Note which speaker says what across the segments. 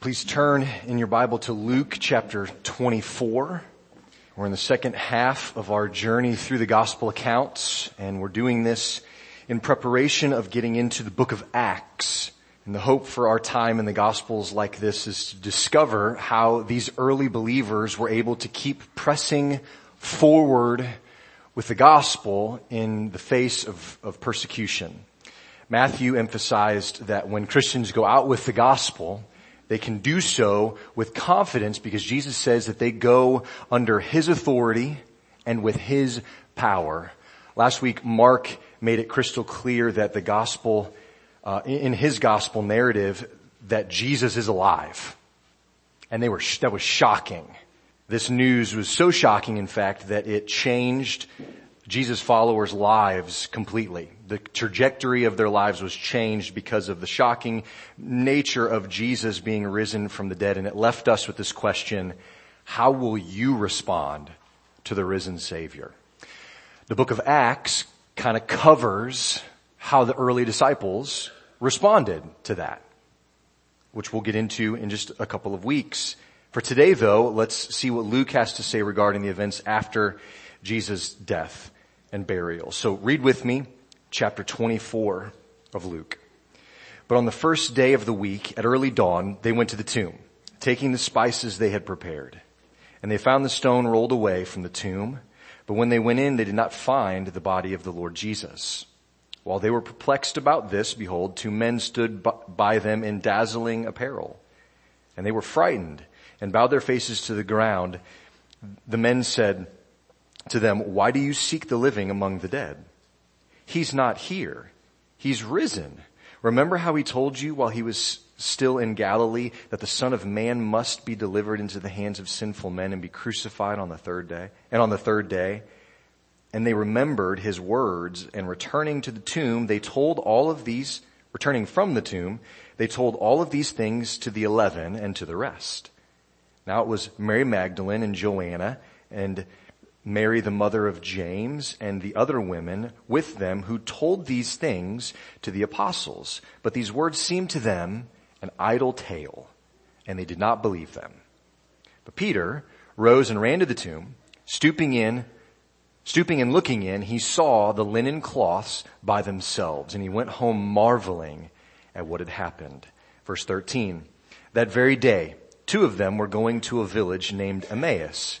Speaker 1: Please turn in your Bible to Luke chapter 24. We're in the second half of our journey through the gospel accounts and we're doing this in preparation of getting into the book of Acts. And the hope for our time in the gospels like this is to discover how these early believers were able to keep pressing forward with the gospel in the face of, of persecution. Matthew emphasized that when Christians go out with the gospel, they can do so with confidence because Jesus says that they go under His authority and with His power. Last week, Mark made it crystal clear that the gospel, uh, in his gospel narrative, that Jesus is alive. And they were, that was shocking. This news was so shocking, in fact, that it changed Jesus' followers' lives completely. The trajectory of their lives was changed because of the shocking nature of Jesus being risen from the dead. And it left us with this question, how will you respond to the risen Savior? The book of Acts kind of covers how the early disciples responded to that, which we'll get into in just a couple of weeks. For today though, let's see what Luke has to say regarding the events after Jesus' death and burial. So read with me chapter 24 of Luke. But on the first day of the week, at early dawn, they went to the tomb, taking the spices they had prepared. And they found the stone rolled away from the tomb. But when they went in, they did not find the body of the Lord Jesus. While they were perplexed about this, behold, two men stood by them in dazzling apparel. And they were frightened and bowed their faces to the ground. The men said, to them, why do you seek the living among the dead? He's not here. He's risen. Remember how he told you while he was still in Galilee that the son of man must be delivered into the hands of sinful men and be crucified on the third day and on the third day. And they remembered his words and returning to the tomb, they told all of these, returning from the tomb, they told all of these things to the eleven and to the rest. Now it was Mary Magdalene and Joanna and Mary, the mother of James, and the other women with them who told these things to the apostles. But these words seemed to them an idle tale, and they did not believe them. But Peter rose and ran to the tomb, stooping in, stooping and looking in, he saw the linen cloths by themselves, and he went home marveling at what had happened. Verse 13. That very day, two of them were going to a village named Emmaus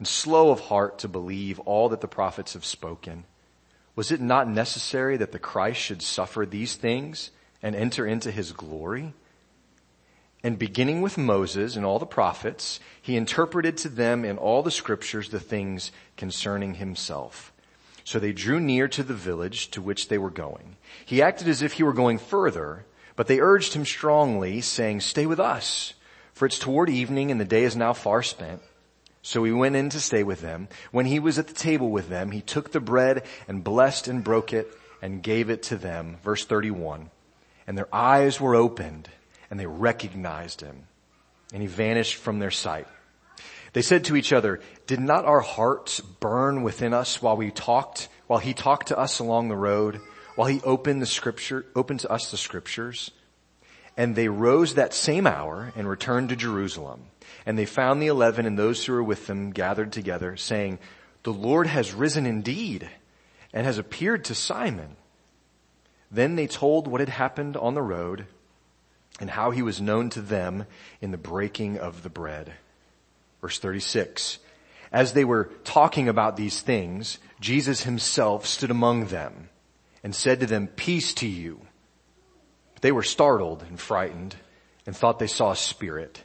Speaker 1: and slow of heart to believe all that the prophets have spoken? Was it not necessary that the Christ should suffer these things and enter into his glory? And beginning with Moses and all the prophets, he interpreted to them in all the scriptures the things concerning himself. So they drew near to the village to which they were going. He acted as if he were going further, but they urged him strongly, saying, stay with us, for it's toward evening and the day is now far spent. So he went in to stay with them. When he was at the table with them, he took the bread and blessed and broke it and gave it to them. Verse 31. And their eyes were opened and they recognized him and he vanished from their sight. They said to each other, did not our hearts burn within us while we talked, while he talked to us along the road, while he opened the scripture, opened to us the scriptures? And they rose that same hour and returned to Jerusalem. And they found the eleven and those who were with them gathered together saying, the Lord has risen indeed and has appeared to Simon. Then they told what had happened on the road and how he was known to them in the breaking of the bread. Verse 36. As they were talking about these things, Jesus himself stood among them and said to them, peace to you. But they were startled and frightened and thought they saw a spirit.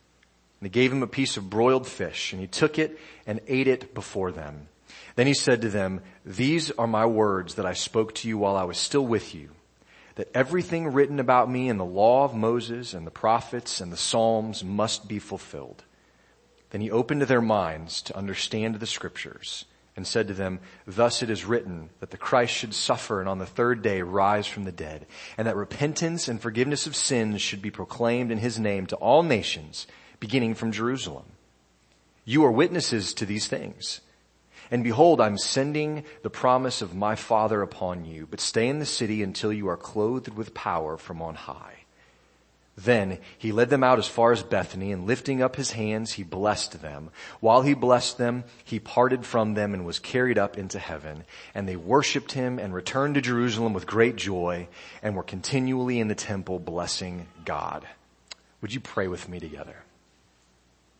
Speaker 1: And they gave him a piece of broiled fish and he took it and ate it before them. Then he said to them, these are my words that I spoke to you while I was still with you, that everything written about me in the law of Moses and the prophets and the Psalms must be fulfilled. Then he opened their minds to understand the scriptures and said to them, thus it is written that the Christ should suffer and on the third day rise from the dead and that repentance and forgiveness of sins should be proclaimed in his name to all nations beginning from Jerusalem. You are witnesses to these things. And behold, I'm sending the promise of my Father upon you, but stay in the city until you are clothed with power from on high. Then he led them out as far as Bethany and lifting up his hands, he blessed them. While he blessed them, he parted from them and was carried up into heaven. And they worshiped him and returned to Jerusalem with great joy and were continually in the temple blessing God. Would you pray with me together?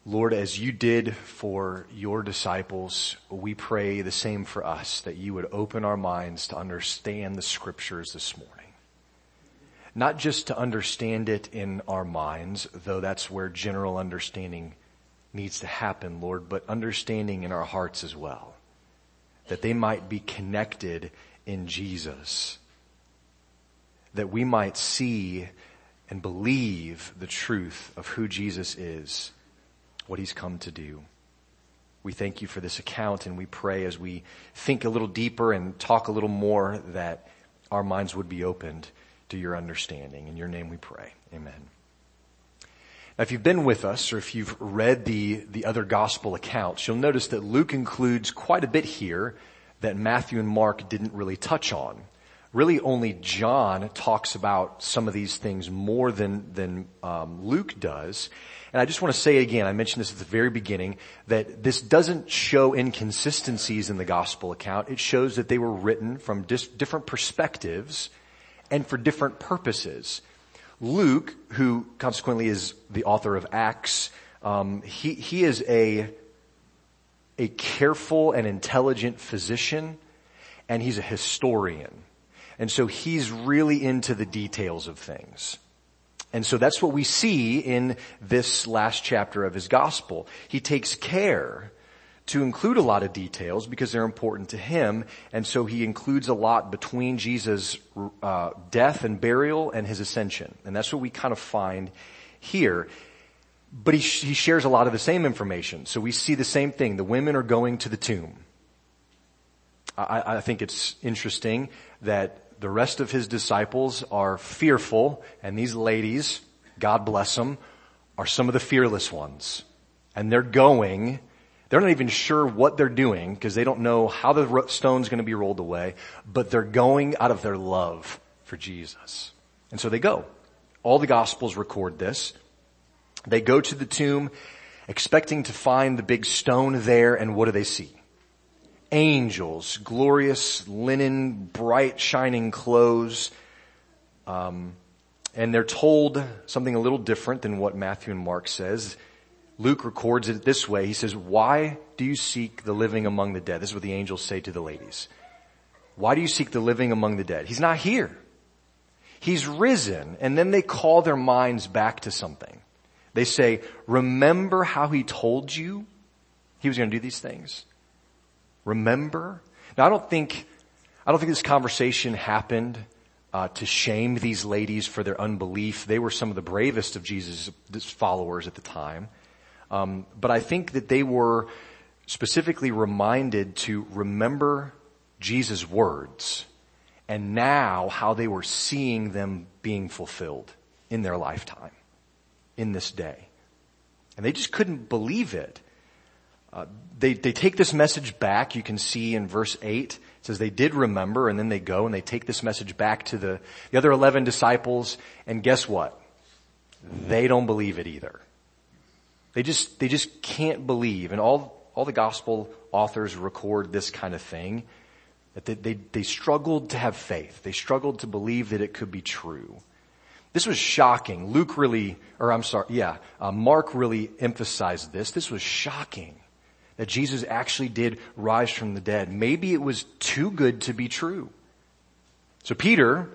Speaker 1: Lord, as you did for your disciples, we pray the same for us, that you would open our minds to understand the scriptures this morning. Not just to understand it in our minds, though that's where general understanding needs to happen, Lord, but understanding in our hearts as well. That they might be connected in Jesus. That we might see and believe the truth of who Jesus is what he's come to do. We thank you for this account and we pray as we think a little deeper and talk a little more that our minds would be opened to your understanding. In your name we pray. Amen. Now if you've been with us or if you've read the, the other gospel accounts, you'll notice that Luke includes quite a bit here that Matthew and Mark didn't really touch on. Really only John talks about some of these things more than, than um, Luke does. And I just want to say again, I mentioned this at the very beginning, that this doesn't show inconsistencies in the gospel account. It shows that they were written from dis- different perspectives and for different purposes. Luke, who consequently is the author of Acts, um, he, he is a, a careful and intelligent physician, and he's a historian. And so he's really into the details of things. And so that's what we see in this last chapter of his gospel. He takes care to include a lot of details because they're important to him. And so he includes a lot between Jesus' uh, death and burial and his ascension. And that's what we kind of find here. But he, he shares a lot of the same information. So we see the same thing. The women are going to the tomb. I, I think it's interesting that the rest of his disciples are fearful and these ladies, God bless them, are some of the fearless ones. And they're going, they're not even sure what they're doing because they don't know how the stone's going to be rolled away, but they're going out of their love for Jesus. And so they go. All the gospels record this. They go to the tomb expecting to find the big stone there and what do they see? Angels, glorious linen, bright shining clothes. Um, and they're told something a little different than what Matthew and Mark says. Luke records it this way. He says, why do you seek the living among the dead? This is what the angels say to the ladies. Why do you seek the living among the dead? He's not here. He's risen. And then they call their minds back to something. They say, remember how he told you he was going to do these things? Remember? Now I don't think, I don't think this conversation happened uh, to shame these ladies for their unbelief. They were some of the bravest of Jesus' followers at the time. Um, but I think that they were specifically reminded to remember Jesus' words and now how they were seeing them being fulfilled in their lifetime, in this day. And they just couldn't believe it. Uh, they, they take this message back. You can see in verse 8, it says they did remember and then they go and they take this message back to the, the other 11 disciples and guess what? They don't believe it either. They just, they just can't believe. And all, all the gospel authors record this kind of thing. That they, they, they struggled to have faith. They struggled to believe that it could be true. This was shocking. Luke really, or I'm sorry, yeah, uh, Mark really emphasized this. This was shocking that Jesus actually did rise from the dead. Maybe it was too good to be true. So Peter,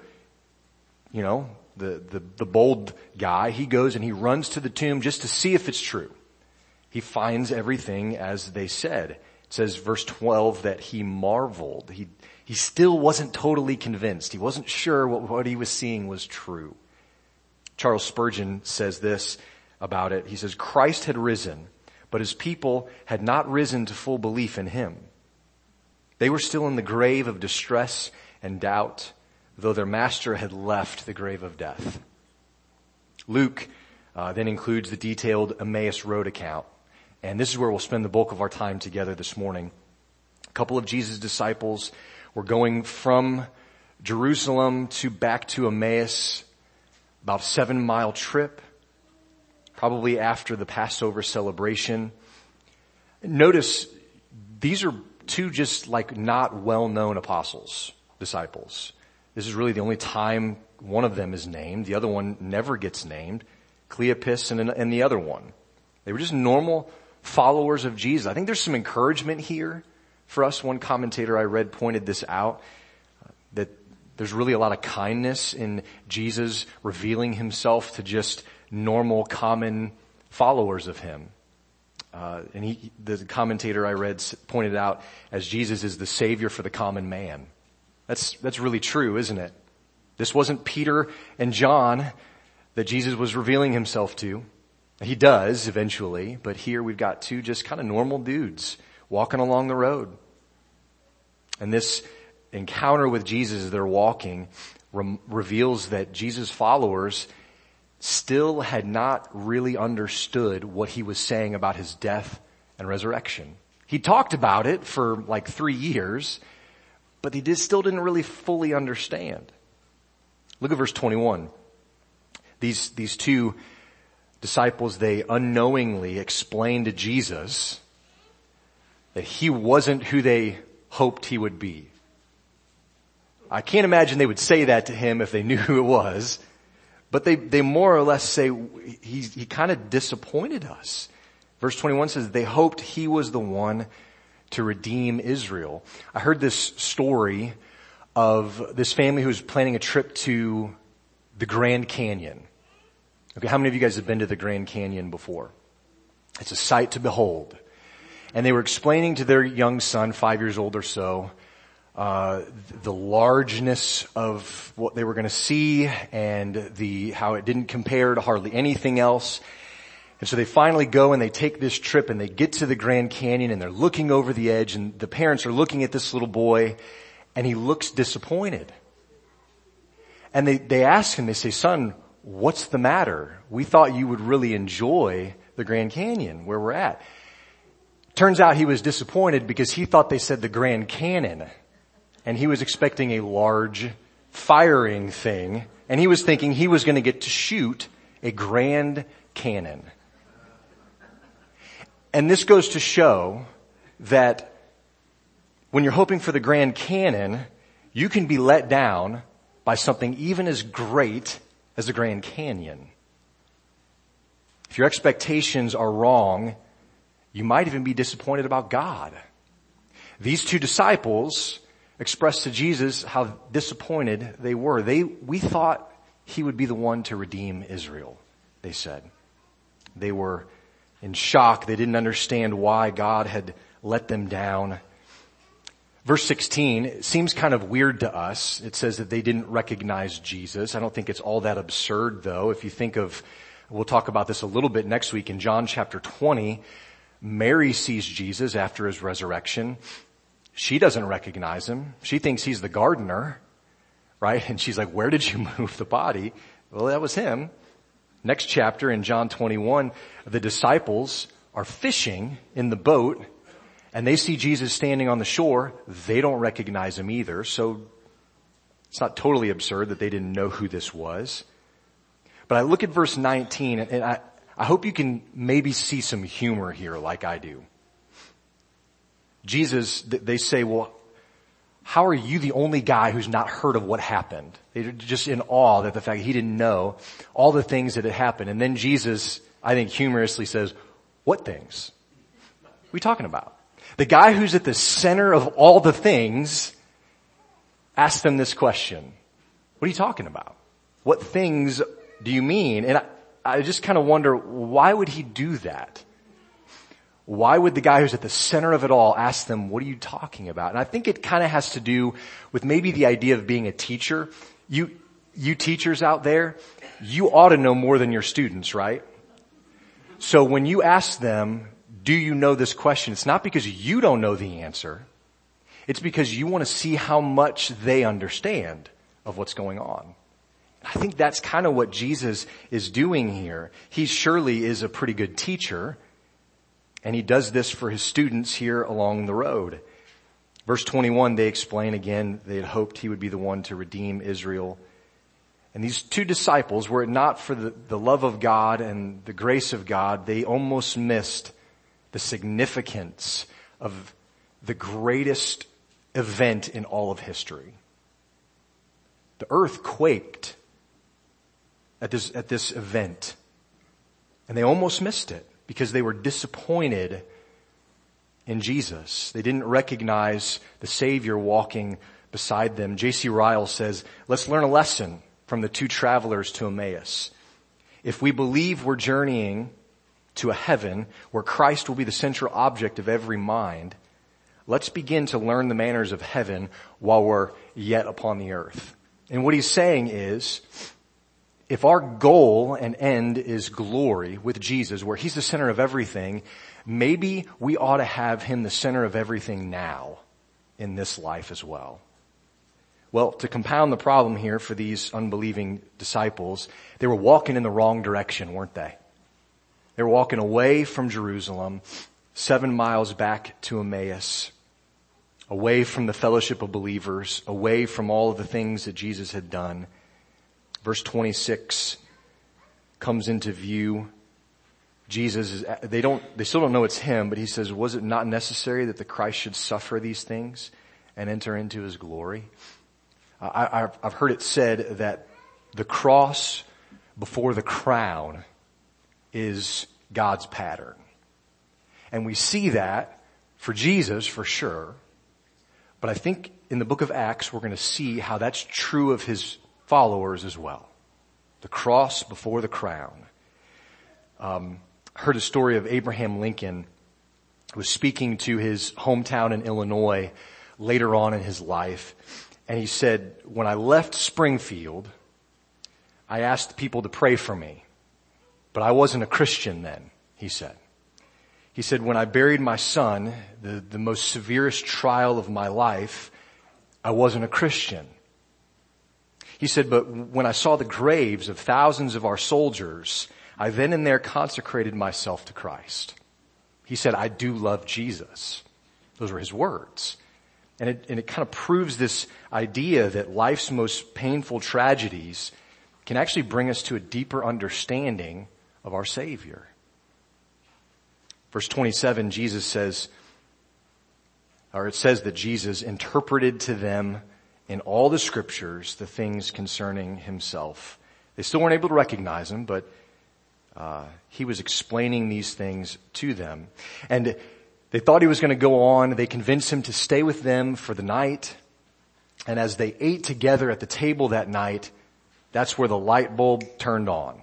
Speaker 1: you know, the, the, the bold guy, he goes and he runs to the tomb just to see if it's true. He finds everything as they said. It says verse 12 that he marveled. He, he still wasn't totally convinced. He wasn't sure what, what he was seeing was true. Charles Spurgeon says this about it. He says, Christ had risen, but his people had not risen to full belief in him. They were still in the grave of distress and doubt though their master had left the grave of death. Luke uh, then includes the detailed Emmaus Road account. And this is where we'll spend the bulk of our time together this morning. A couple of Jesus' disciples were going from Jerusalem to back to Emmaus, about seven mile trip, probably after the Passover celebration. Notice these are two just like not well known apostles, disciples. This is really the only time one of them is named. The other one never gets named. Cleopas and, and the other one. They were just normal followers of Jesus. I think there's some encouragement here for us. One commentator I read pointed this out, that there's really a lot of kindness in Jesus revealing himself to just normal, common followers of him. Uh, and he, the commentator I read pointed out as Jesus is the savior for the common man. That's, that's really true, isn't it? This wasn't Peter and John that Jesus was revealing himself to. He does eventually, but here we've got two just kind of normal dudes walking along the road. And this encounter with Jesus as they're walking re- reveals that Jesus' followers still had not really understood what he was saying about his death and resurrection. He talked about it for like three years, but he did, still didn't really fully understand. Look at verse 21. These, these two disciples, they unknowingly explained to Jesus that he wasn't who they hoped he would be. I can't imagine they would say that to him if they knew who it was, but they, they more or less say he, he kind of disappointed us. Verse 21 says they hoped he was the one to redeem Israel. I heard this story of this family who was planning a trip to the Grand Canyon. Okay, how many of you guys have been to the Grand Canyon before? It's a sight to behold. And they were explaining to their young son, five years old or so, uh, the largeness of what they were going to see and the how it didn't compare to hardly anything else. And so they finally go and they take this trip and they get to the Grand Canyon and they're looking over the edge and the parents are looking at this little boy and he looks disappointed. And they, they ask him, they say, son, what's the matter? We thought you would really enjoy the Grand Canyon where we're at. Turns out he was disappointed because he thought they said the Grand Cannon and he was expecting a large firing thing and he was thinking he was going to get to shoot a Grand Cannon. And this goes to show that when you're hoping for the Grand Cannon, you can be let down by something even as great as the Grand Canyon. If your expectations are wrong, you might even be disappointed about God. These two disciples expressed to Jesus how disappointed they were. They, we thought he would be the one to redeem Israel, they said. They were in shock. They didn't understand why God had let them down. Verse 16 seems kind of weird to us. It says that they didn't recognize Jesus. I don't think it's all that absurd though. If you think of, we'll talk about this a little bit next week in John chapter 20, Mary sees Jesus after his resurrection. She doesn't recognize him. She thinks he's the gardener, right? And she's like, where did you move the body? Well, that was him. Next chapter in John 21, the disciples are fishing in the boat and they see Jesus standing on the shore. They don't recognize him either. So it's not totally absurd that they didn't know who this was. But I look at verse 19 and I, I hope you can maybe see some humor here like I do. Jesus, they say, well, how are you the only guy who's not heard of what happened? They're just in awe that the fact he didn't know all the things that had happened. And then Jesus, I think humorously says, what things? What are we talking about? The guy who's at the center of all the things asked them this question. What are you talking about? What things do you mean? And I, I just kind of wonder, why would he do that? Why would the guy who's at the center of it all ask them, what are you talking about? And I think it kind of has to do with maybe the idea of being a teacher. You, you teachers out there, you ought to know more than your students, right? So when you ask them, do you know this question? It's not because you don't know the answer. It's because you want to see how much they understand of what's going on. I think that's kind of what Jesus is doing here. He surely is a pretty good teacher, and he does this for his students here along the road. Verse 21, they explain again, they had hoped he would be the one to redeem Israel. And these two disciples, were it not for the, the love of God and the grace of God, they almost missed the significance of the greatest event in all of history. The earth quaked at this, at this event. And they almost missed it because they were disappointed in Jesus. They didn't recognize the Savior walking beside them. J.C. Ryle says, let's learn a lesson from the two travelers to Emmaus. If we believe we're journeying to a heaven where Christ will be the central object of every mind, let's begin to learn the manners of heaven while we're yet upon the earth. And what he's saying is, if our goal and end is glory with Jesus, where he's the center of everything, maybe we ought to have him the center of everything now in this life as well. Well, to compound the problem here for these unbelieving disciples, they were walking in the wrong direction, weren't they? They were walking away from Jerusalem, seven miles back to Emmaus, away from the fellowship of believers, away from all of the things that Jesus had done. Verse 26 comes into view. Jesus is, they don't, they still don't know it's him, but he says, was it not necessary that the Christ should suffer these things and enter into his glory? I, have heard it said that the cross before the crown is God's pattern. And we see that for Jesus for sure. But I think in the book of Acts, we're going to see how that's true of his followers as well. The cross before the crown. Um, heard a story of Abraham Lincoln was speaking to his hometown in Illinois later on in his life. And he said, when I left Springfield, I asked people to pray for me, but I wasn't a Christian then, he said. He said, when I buried my son, the, the most severest trial of my life, I wasn't a Christian. He said, but when I saw the graves of thousands of our soldiers, I then and there consecrated myself to Christ. He said, I do love Jesus. Those were his words. And it, and it kind of proves this idea that life's most painful tragedies can actually bring us to a deeper understanding of our Savior. Verse 27, Jesus says, or it says that Jesus interpreted to them in all the scriptures the things concerning himself. They still weren't able to recognize him, but uh, he was explaining these things to them. And they thought he was going to go on. They convinced him to stay with them for the night. And as they ate together at the table that night, that's where the light bulb turned on.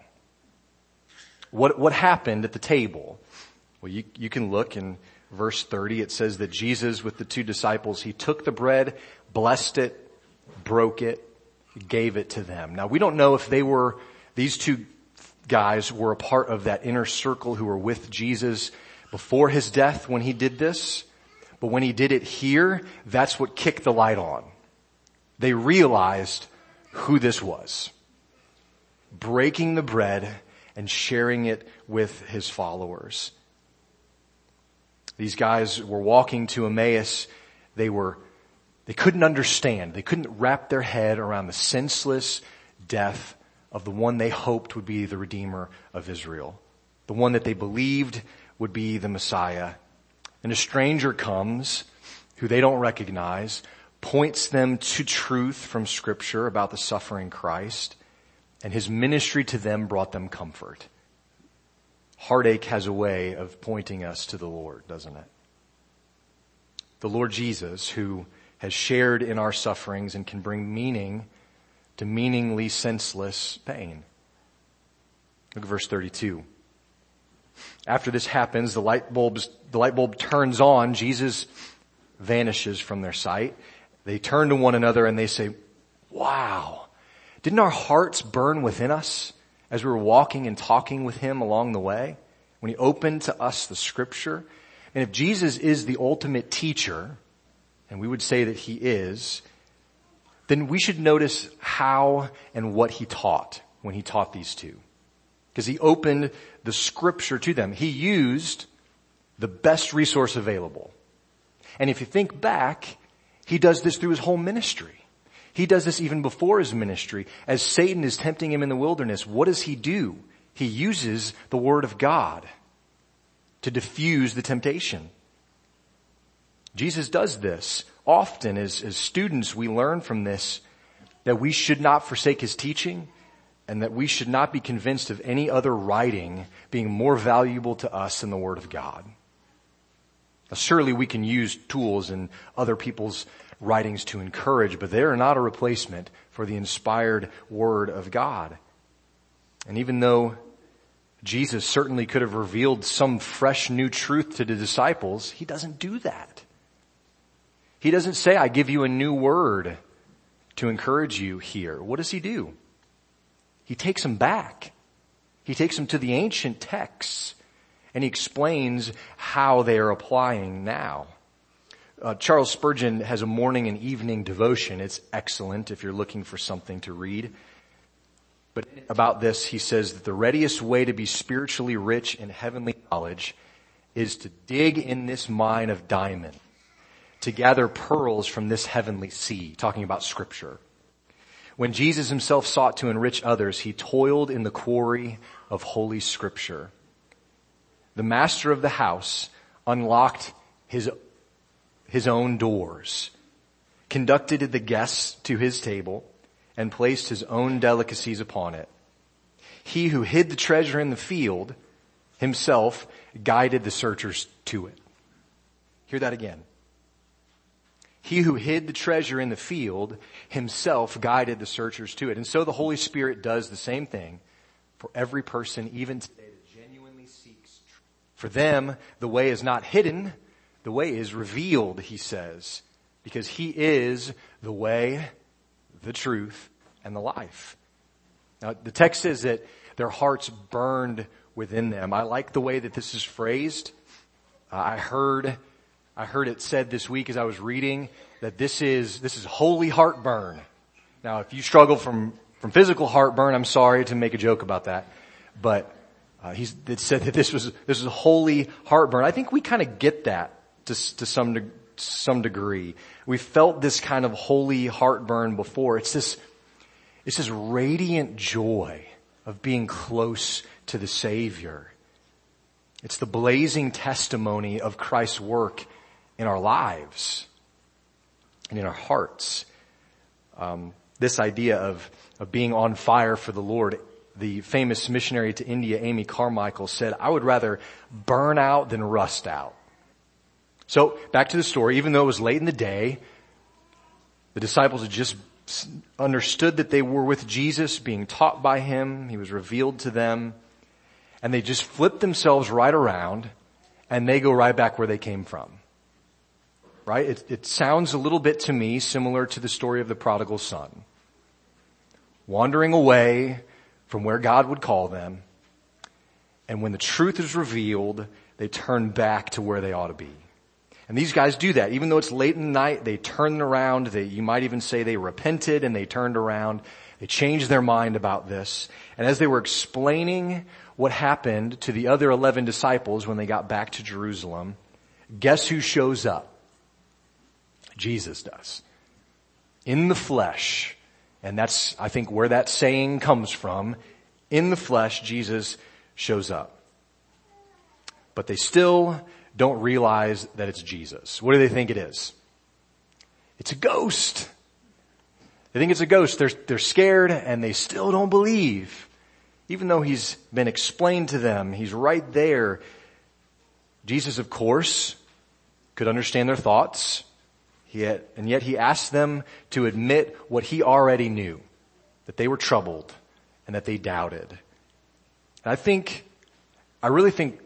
Speaker 1: What, what happened at the table? Well, you, you can look in verse 30, it says that Jesus with the two disciples, he took the bread, blessed it, broke it, gave it to them. Now we don't know if they were, these two guys were a part of that inner circle who were with Jesus before his death when he did this. But when he did it here, that's what kicked the light on. They realized who this was. Breaking the bread and sharing it with his followers. These guys were walking to Emmaus. They were, they couldn't understand. They couldn't wrap their head around the senseless death of the one they hoped would be the Redeemer of Israel. The one that they believed would be the Messiah. And a stranger comes who they don't recognize, points them to truth from scripture about the suffering Christ, and his ministry to them brought them comfort. Heartache has a way of pointing us to the Lord, doesn't it? The Lord Jesus, who has shared in our sufferings and can bring meaning to meaningly senseless pain. Look at verse 32. After this happens, the light bulbs, the light bulb turns on, Jesus vanishes from their sight. They turn to one another and they say, wow, didn't our hearts burn within us as we were walking and talking with him along the way? When he opened to us the scripture? And if Jesus is the ultimate teacher, and we would say that he is, then we should notice how and what he taught when he taught these two. Because he opened the scripture to them. He used the best resource available. And if you think back, he does this through his whole ministry. He does this even before his ministry. As Satan is tempting him in the wilderness, what does he do? He uses the word of God to diffuse the temptation. Jesus does this often as, as students. We learn from this that we should not forsake his teaching and that we should not be convinced of any other writing being more valuable to us than the Word of God. Now, surely we can use tools and other people's writings to encourage, but they are not a replacement for the inspired Word of God. And even though Jesus certainly could have revealed some fresh new truth to the disciples, He doesn't do that. He doesn't say, I give you a new word to encourage you here. What does He do? He takes them back. He takes them to the ancient texts and he explains how they are applying now. Uh, Charles Spurgeon has a morning and evening devotion. It's excellent if you're looking for something to read. But about this, he says that the readiest way to be spiritually rich in heavenly knowledge is to dig in this mine of diamond, to gather pearls from this heavenly sea, talking about scripture. When Jesus himself sought to enrich others, he toiled in the quarry of holy scripture. The master of the house unlocked his, his own doors, conducted the guests to his table, and placed his own delicacies upon it. He who hid the treasure in the field himself guided the searchers to it. Hear that again. He who hid the treasure in the field himself guided the searchers to it. And so the Holy Spirit does the same thing for every person, even today, that genuinely seeks truth. For them, the way is not hidden, the way is revealed, he says, because he is the way, the truth, and the life. Now, the text says that their hearts burned within them. I like the way that this is phrased. I heard I heard it said this week as I was reading that this is, this is holy heartburn. Now, if you struggle from, from physical heartburn, I'm sorry to make a joke about that, but uh, he's, it said that this was, this is holy heartburn. I think we kind of get that to, to some, de- some degree. We felt this kind of holy heartburn before. It's this, it's this radiant joy of being close to the Savior. It's the blazing testimony of Christ's work in our lives and in our hearts. Um, this idea of, of being on fire for the Lord, the famous missionary to India, Amy Carmichael said, I would rather burn out than rust out. So back to the story, even though it was late in the day, the disciples had just understood that they were with Jesus, being taught by him. He was revealed to them. And they just flipped themselves right around and they go right back where they came from. Right? It, it sounds a little bit to me similar to the story of the prodigal son. Wandering away from where God would call them, and when the truth is revealed, they turn back to where they ought to be. And these guys do that. Even though it's late in the night, they turn around. They, you might even say they repented and they turned around. They changed their mind about this. And as they were explaining what happened to the other 11 disciples when they got back to Jerusalem, guess who shows up? Jesus does. In the flesh. And that's, I think, where that saying comes from. In the flesh, Jesus shows up. But they still don't realize that it's Jesus. What do they think it is? It's a ghost. They think it's a ghost. They're, they're scared and they still don't believe. Even though he's been explained to them, he's right there. Jesus, of course, could understand their thoughts. Had, and yet he asked them to admit what he already knew, that they were troubled and that they doubted. And I think, I really think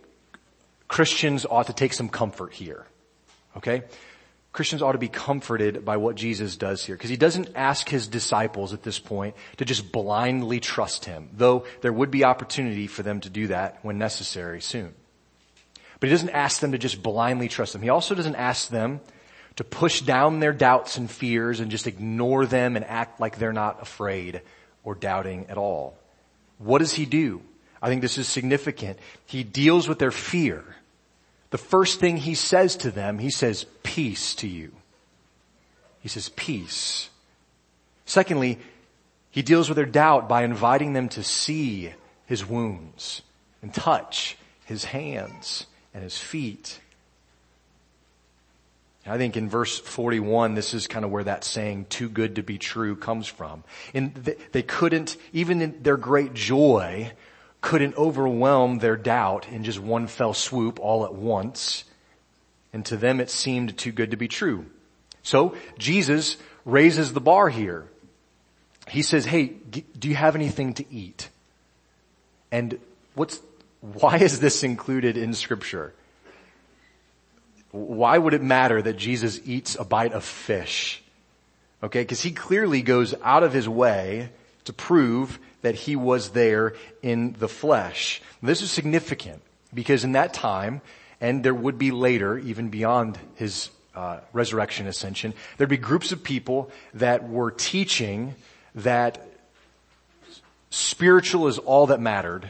Speaker 1: Christians ought to take some comfort here. Okay? Christians ought to be comforted by what Jesus does here. Because he doesn't ask his disciples at this point to just blindly trust him. Though there would be opportunity for them to do that when necessary soon. But he doesn't ask them to just blindly trust him. He also doesn't ask them to push down their doubts and fears and just ignore them and act like they're not afraid or doubting at all. What does he do? I think this is significant. He deals with their fear. The first thing he says to them, he says, peace to you. He says, peace. Secondly, he deals with their doubt by inviting them to see his wounds and touch his hands and his feet. I think in verse 41, this is kind of where that saying, too good to be true comes from. And they couldn't, even in their great joy, couldn't overwhelm their doubt in just one fell swoop all at once. And to them it seemed too good to be true. So Jesus raises the bar here. He says, hey, do you have anything to eat? And what's, why is this included in scripture? Why would it matter that Jesus eats a bite of fish? Okay, cause he clearly goes out of his way to prove that he was there in the flesh. This is significant because in that time, and there would be later, even beyond his uh, resurrection ascension, there'd be groups of people that were teaching that spiritual is all that mattered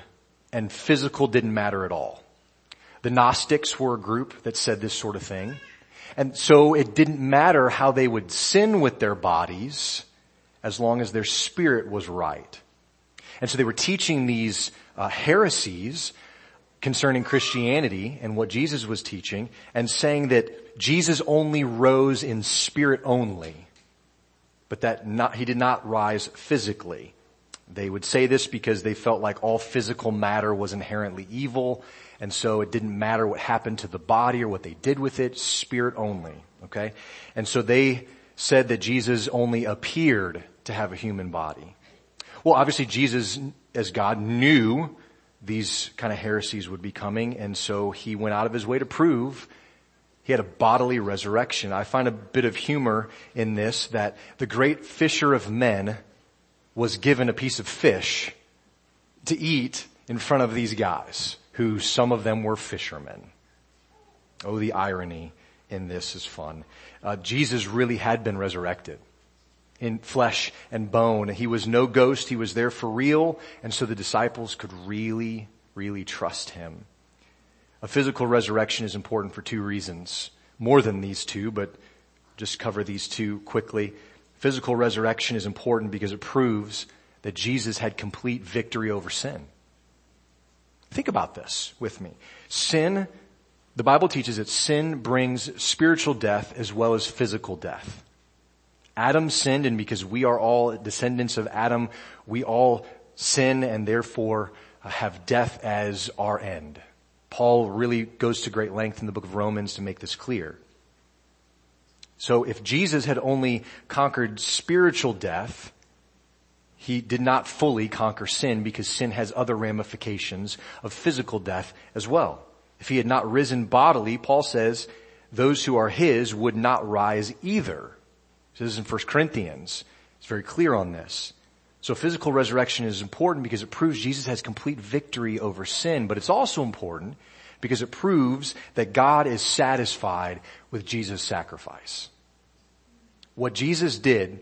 Speaker 1: and physical didn't matter at all. The Gnostics were a group that said this sort of thing. And so it didn't matter how they would sin with their bodies as long as their spirit was right. And so they were teaching these uh, heresies concerning Christianity and what Jesus was teaching and saying that Jesus only rose in spirit only, but that not, he did not rise physically. They would say this because they felt like all physical matter was inherently evil and so it didn't matter what happened to the body or what they did with it, spirit only. Okay? And so they said that Jesus only appeared to have a human body. Well, obviously Jesus, as God, knew these kind of heresies would be coming, and so he went out of his way to prove he had a bodily resurrection. I find a bit of humor in this that the great fisher of men was given a piece of fish to eat in front of these guys, who some of them were fishermen. Oh, the irony in this is fun. Uh, Jesus really had been resurrected in flesh and bone. He was no ghost. He was there for real. And so the disciples could really, really trust him. A physical resurrection is important for two reasons. More than these two, but just cover these two quickly. Physical resurrection is important because it proves that Jesus had complete victory over sin. Think about this with me. Sin, the Bible teaches that sin brings spiritual death as well as physical death. Adam sinned and because we are all descendants of Adam, we all sin and therefore uh, have death as our end. Paul really goes to great length in the book of Romans to make this clear. So if Jesus had only conquered spiritual death, he did not fully conquer sin because sin has other ramifications of physical death as well. If he had not risen bodily, Paul says, those who are his would not rise either. This is in 1 Corinthians. It's very clear on this. So physical resurrection is important because it proves Jesus has complete victory over sin, but it's also important because it proves that God is satisfied with Jesus' sacrifice. What Jesus did,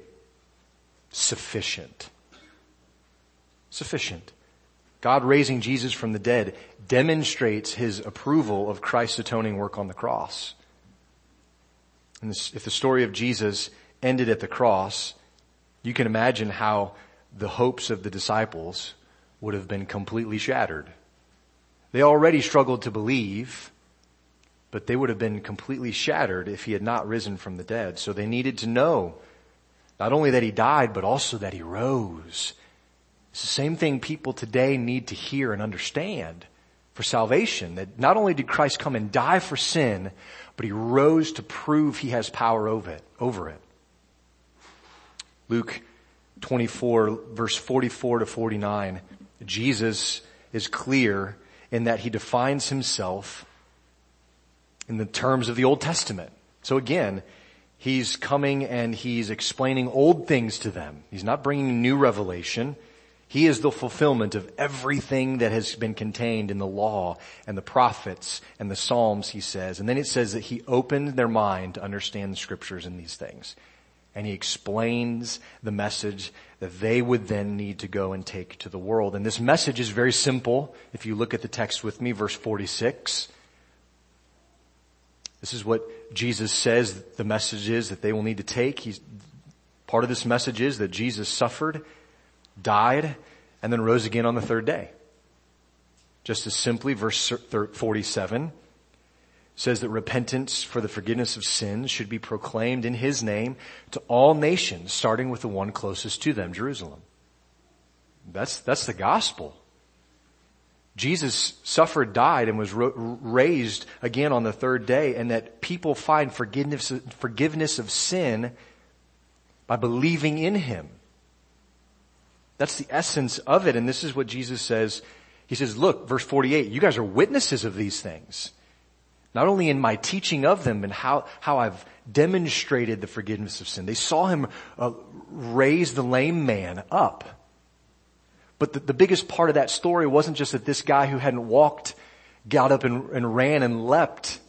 Speaker 1: sufficient. Sufficient. God raising Jesus from the dead demonstrates his approval of Christ's atoning work on the cross. And if the story of Jesus ended at the cross, you can imagine how the hopes of the disciples would have been completely shattered. They already struggled to believe, but they would have been completely shattered if he had not risen from the dead. So they needed to know not only that he died, but also that he rose. It's the same thing people today need to hear and understand for salvation. That not only did Christ come and die for sin, but he rose to prove he has power over it. Over it. Luke 24 verse 44 to 49, Jesus is clear in that he defines himself in the terms of the Old Testament. So again, he's coming and he's explaining old things to them. He's not bringing new revelation. He is the fulfillment of everything that has been contained in the law and the prophets and the Psalms, he says. And then it says that he opened their mind to understand the scriptures and these things and he explains the message that they would then need to go and take to the world. And this message is very simple. If you look at the text with me, verse 46, this is what Jesus says the message is that they will need to take. He's, part of this message is that Jesus suffered, died, and then rose again on the third day. Just as simply, verse 47, says that repentance for the forgiveness of sins should be proclaimed in his name to all nations, starting with the one closest to them, Jerusalem. That's, that's the gospel. Jesus suffered, died, and was raised again on the third day, and that people find forgiveness, forgiveness of sin by believing in him. That's the essence of it, and this is what Jesus says. He says, look, verse 48, you guys are witnesses of these things. Not only in my teaching of them and how, how I've demonstrated the forgiveness of sin. They saw him uh, raise the lame man up. But the, the, biggest part of that story wasn't just that this guy who hadn't walked got up and, and ran and leapt.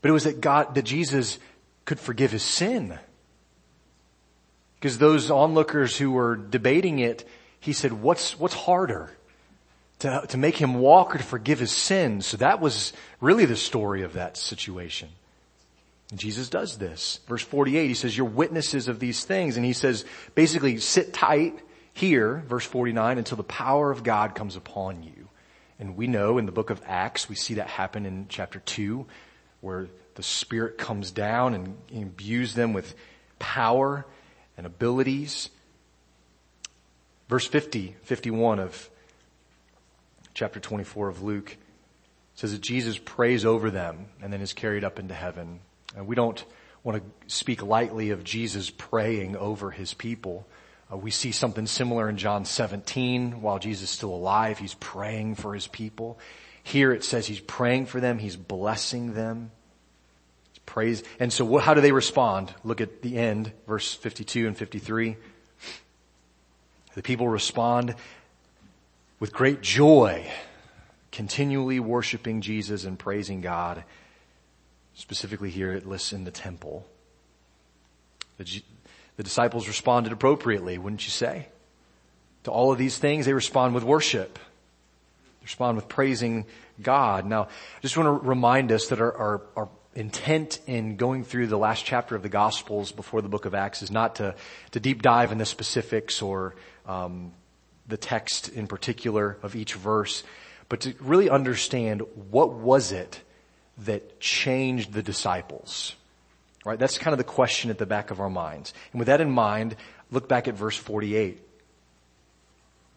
Speaker 1: But it was that God, that Jesus could forgive his sin. Because those onlookers who were debating it, he said, what's, what's harder? to, to make him walk or to forgive his sins. So that was really the story of that situation. And Jesus does this. Verse 48, he says, you're witnesses of these things. And he says, basically, sit tight here, verse 49, until the power of God comes upon you. And we know in the book of Acts, we see that happen in chapter 2, where the Spirit comes down and imbues them with power and abilities. Verse 50, 51 of chapter 24 of Luke says that Jesus prays over them and then is carried up into heaven. And we don't want to speak lightly of Jesus praying over his people. Uh, we see something similar in John 17 while Jesus is still alive. He's praying for his people. Here it says he's praying for them. He's blessing them. Praise. And so what, how do they respond? Look at the end, verse 52 and 53. The people respond with great joy, continually worshiping Jesus and praising God. Specifically here it lists in the temple. The, the disciples responded appropriately, wouldn't you say? To all of these things, they respond with worship. Respond with praising God. Now, I just want to remind us that our, our, our intent in going through the last chapter of the Gospels before the book of Acts is not to, to deep dive in the specifics or um, the text in particular of each verse, but to really understand what was it that changed the disciples. Right? That's kind of the question at the back of our minds. And with that in mind, look back at verse 48.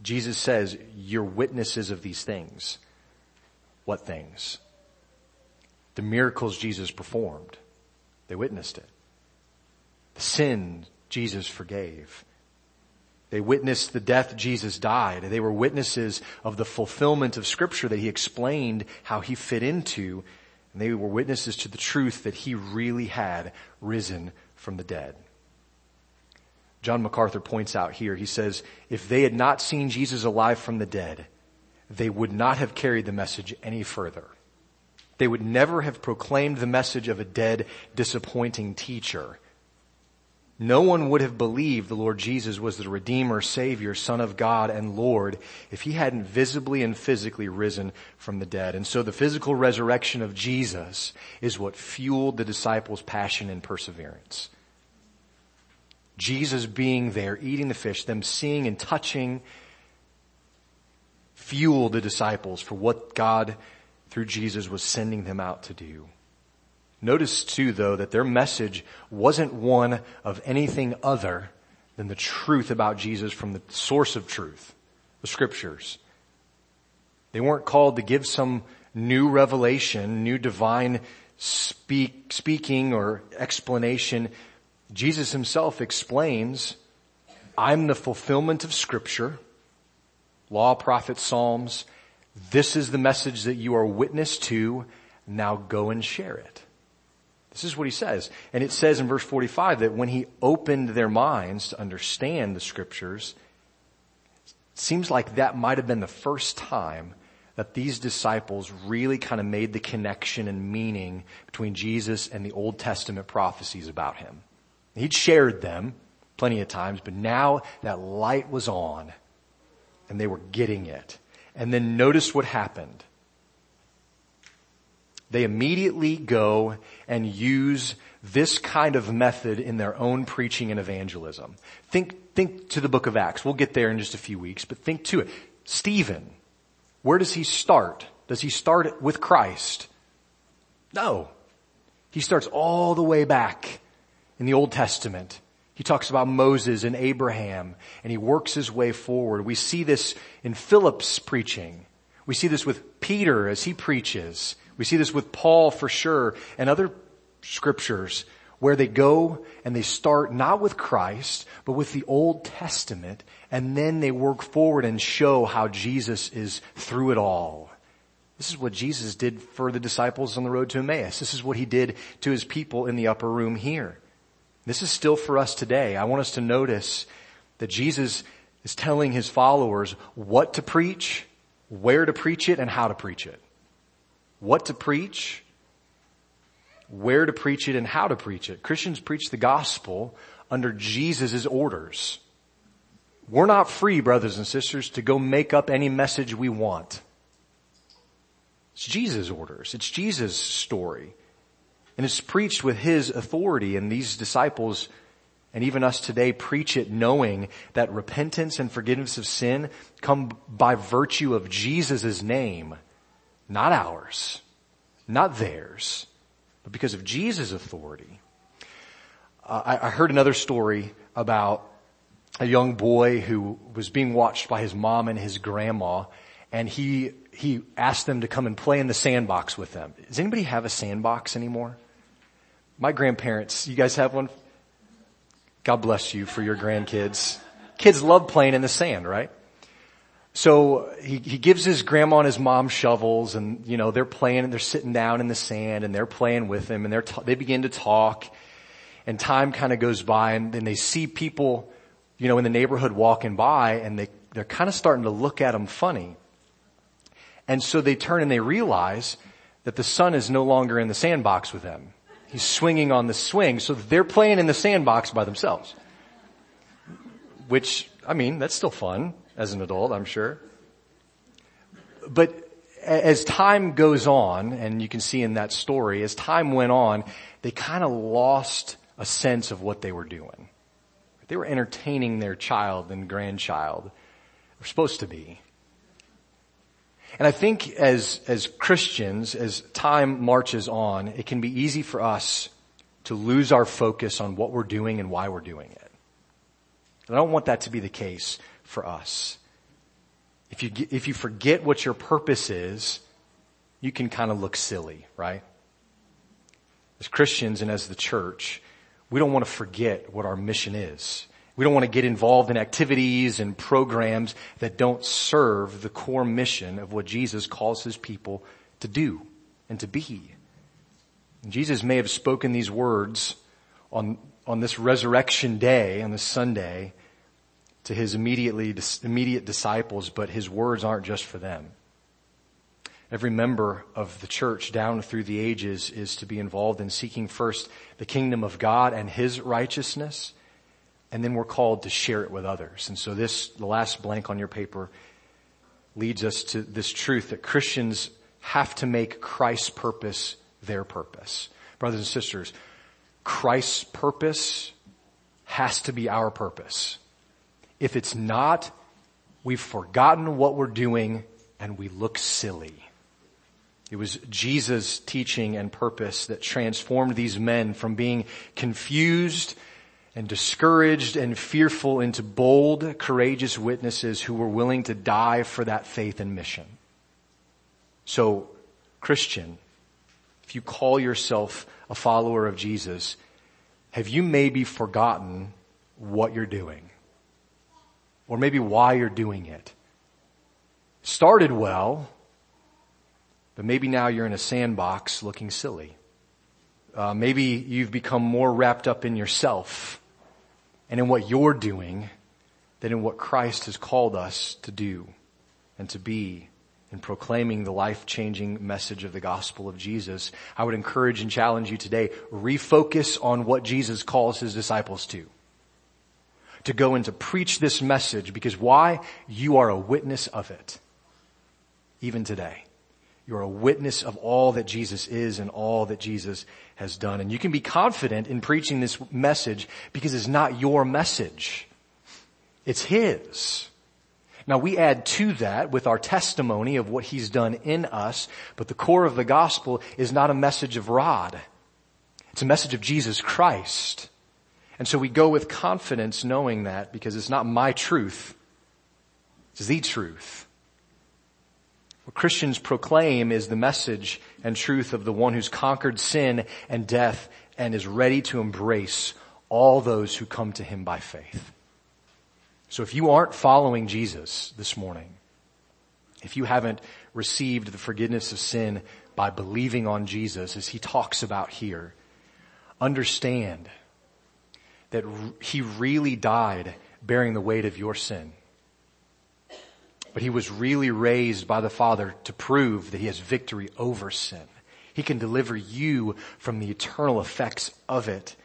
Speaker 1: Jesus says, you're witnesses of these things. What things? The miracles Jesus performed. They witnessed it. The sin Jesus forgave They witnessed the death Jesus died. They were witnesses of the fulfillment of scripture that he explained how he fit into. And they were witnesses to the truth that he really had risen from the dead. John MacArthur points out here, he says, if they had not seen Jesus alive from the dead, they would not have carried the message any further. They would never have proclaimed the message of a dead, disappointing teacher. No one would have believed the Lord Jesus was the Redeemer, Savior, Son of God, and Lord if He hadn't visibly and physically risen from the dead. And so the physical resurrection of Jesus is what fueled the disciples' passion and perseverance. Jesus being there, eating the fish, them seeing and touching, fueled the disciples for what God through Jesus was sending them out to do. Notice too though that their message wasn't one of anything other than the truth about Jesus from the source of truth, the scriptures. They weren't called to give some new revelation, new divine speak, speaking or explanation. Jesus himself explains, I'm the fulfillment of scripture, law, prophets, psalms. This is the message that you are witness to. Now go and share it. This is what he says. And it says in verse 45 that when he opened their minds to understand the scriptures, seems like that might have been the first time that these disciples really kind of made the connection and meaning between Jesus and the Old Testament prophecies about him. He'd shared them plenty of times, but now that light was on and they were getting it. And then notice what happened they immediately go and use this kind of method in their own preaching and evangelism. Think, think to the book of Acts. We'll get there in just a few weeks, but think to it. Stephen, where does he start? Does he start with Christ? No. He starts all the way back in the Old Testament. He talks about Moses and Abraham and he works his way forward. We see this in Philip's preaching. We see this with Peter as he preaches. We see this with Paul for sure and other scriptures where they go and they start not with Christ, but with the Old Testament and then they work forward and show how Jesus is through it all. This is what Jesus did for the disciples on the road to Emmaus. This is what he did to his people in the upper room here. This is still for us today. I want us to notice that Jesus is telling his followers what to preach, where to preach it, and how to preach it what to preach, where to preach it, and how to preach it. Christians preach the gospel under Jesus' orders. We're not free, brothers and sisters, to go make up any message we want. It's Jesus' orders. It's Jesus' story. And it's preached with His authority and these disciples and even us today preach it knowing that repentance and forgiveness of sin come by virtue of Jesus' name not ours, not theirs, but because of Jesus' authority. Uh, I, I heard another story about a young boy who was being watched by his mom and his grandma, and he he asked them to come and play in the sandbox with them. Does anybody have a sandbox anymore? My grandparents, you guys have one? God bless you for your grandkids. Kids love playing in the sand, right? So he, he gives his grandma and his mom shovels and, you know, they're playing and they're sitting down in the sand and they're playing with him and they're, t- they begin to talk and time kind of goes by and then they see people, you know, in the neighborhood walking by and they, they're kind of starting to look at them funny. And so they turn and they realize that the son is no longer in the sandbox with them. He's swinging on the swing. So they're playing in the sandbox by themselves. Which, I mean, that's still fun as an adult, I'm sure. But as time goes on, and you can see in that story, as time went on, they kind of lost a sense of what they were doing. They were entertaining their child and grandchild. They're supposed to be. And I think as, as Christians, as time marches on, it can be easy for us to lose our focus on what we're doing and why we're doing it. I don't want that to be the case for us. If you, if you forget what your purpose is, you can kind of look silly, right? As Christians and as the church, we don't want to forget what our mission is We don't want to get involved in activities and programs that don't serve the core mission of what Jesus calls his people to do and to be. And Jesus may have spoken these words on, on this resurrection day, on this Sunday, to his immediately, immediate disciples, but his words aren't just for them. Every member of the church down through the ages is to be involved in seeking first the kingdom of God and his righteousness and then we're called to share it with others. And so this, the last blank on your paper leads us to this truth that Christians have to make Christ's purpose their purpose. Brothers and sisters, Christ's purpose has to be our purpose. If it's not, we've forgotten what we're doing and we look silly. It was Jesus' teaching and purpose that transformed these men from being confused and discouraged and fearful into bold, courageous witnesses who were willing to die for that faith and mission. So, Christian, if you call yourself a follower of Jesus, have you maybe forgotten what you're doing? Or maybe why you're doing it? Started well, but maybe now you're in a sandbox looking silly. Uh, maybe you've become more wrapped up in yourself and in what you're doing than in what Christ has called us to do and to be in proclaiming the life-changing message of the gospel of Jesus. I would encourage and challenge you today, refocus on what Jesus calls his disciples to. To go and to preach this message because why? You are a witness of it. Even today. You're a witness of all that Jesus is and all that Jesus has done. And you can be confident in preaching this message because it's not your message. It's His. Now we add to that with our testimony of what He's done in us, but the core of the gospel is not a message of Rod. It's a message of Jesus Christ. And so we go with confidence knowing that because it's not my truth. It's the truth. What Christians proclaim is the message and truth of the one who's conquered sin and death and is ready to embrace all those who come to him by faith. So if you aren't following Jesus this morning, if you haven't received the forgiveness of sin by believing on Jesus as he talks about here, understand that he really died bearing the weight of your sin but he was really raised by the Father to prove that he has victory over sin. He can deliver you from the eternal effects of it.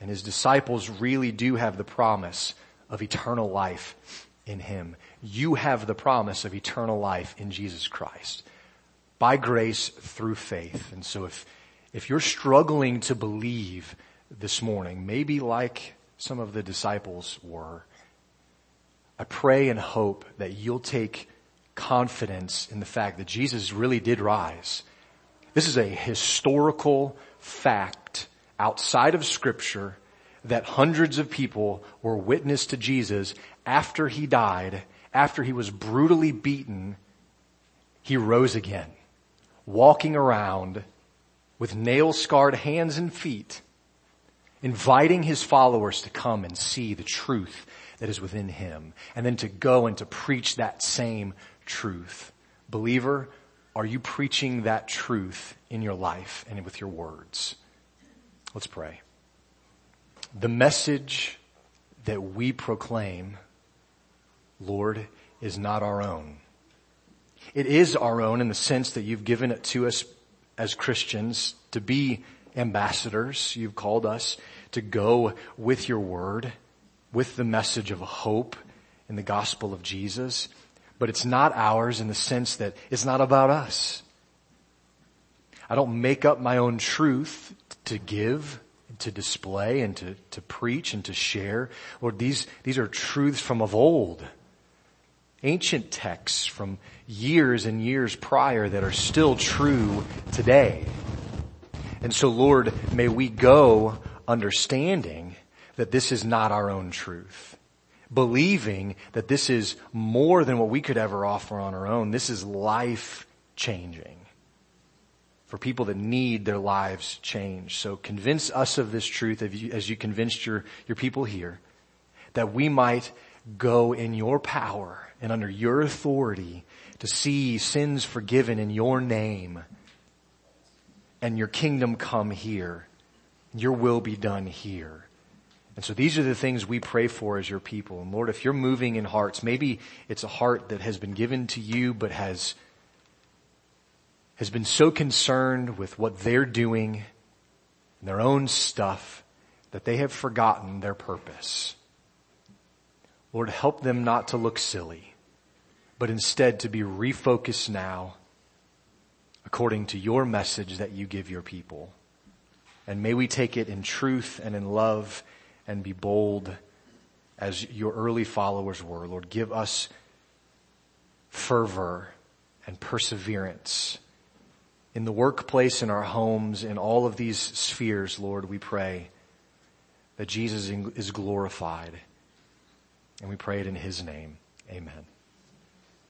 Speaker 1: And his disciples really do have the promise of eternal life in him. You have the promise of eternal life in Jesus Christ by grace through faith. And so if, if you're struggling to believe this morning, maybe like some of the disciples were, I pray and hope that you'll take confidence in the fact that Jesus really did rise. This is a historical fact outside of scripture that hundreds of people were witness to Jesus after he died, after he was brutally beaten, he rose again, walking around with nail scarred hands and feet, inviting his followers to come and see the truth that is within him and then to go and to preach that same truth. Believer, are you preaching that truth in your life and with your words? Let's pray. The message that we proclaim, Lord, is not our own. It is our own in the sense that you've given it to us as Christians to be ambassadors. You've called us to go with your word with the message of hope in the gospel of Jesus, but it's not ours in the sense that it's not about us. I don't make up my own truth to give, to display, and to, to preach and to share. Lord, these, these are truths from of old. Ancient texts from years and years prior that are still true today. And so Lord, may we go understanding that this is not our own truth. Believing that this is more than what we could ever offer on our own. This is life changing for people that need their lives changed. So convince us of this truth as you, convinced your, your people here that we might go in your power and under your authority to see sins forgiven in your name and your kingdom come here. Your will be done here. And so these are the things we pray for as your people. And Lord, if you're moving in hearts, maybe it's a heart that has been given to you but has, has been so concerned with what they're doing and their own stuff that they have forgotten their purpose. Lord, help them not to look silly, but instead to be refocused now according to your message that you give your people. And may we take it in truth and in love and be bold as your early followers were. Lord, give us fervor and perseverance in the workplace, in our homes, in all of these spheres, Lord, we pray that Jesus is glorified. And we pray it in his name. Amen.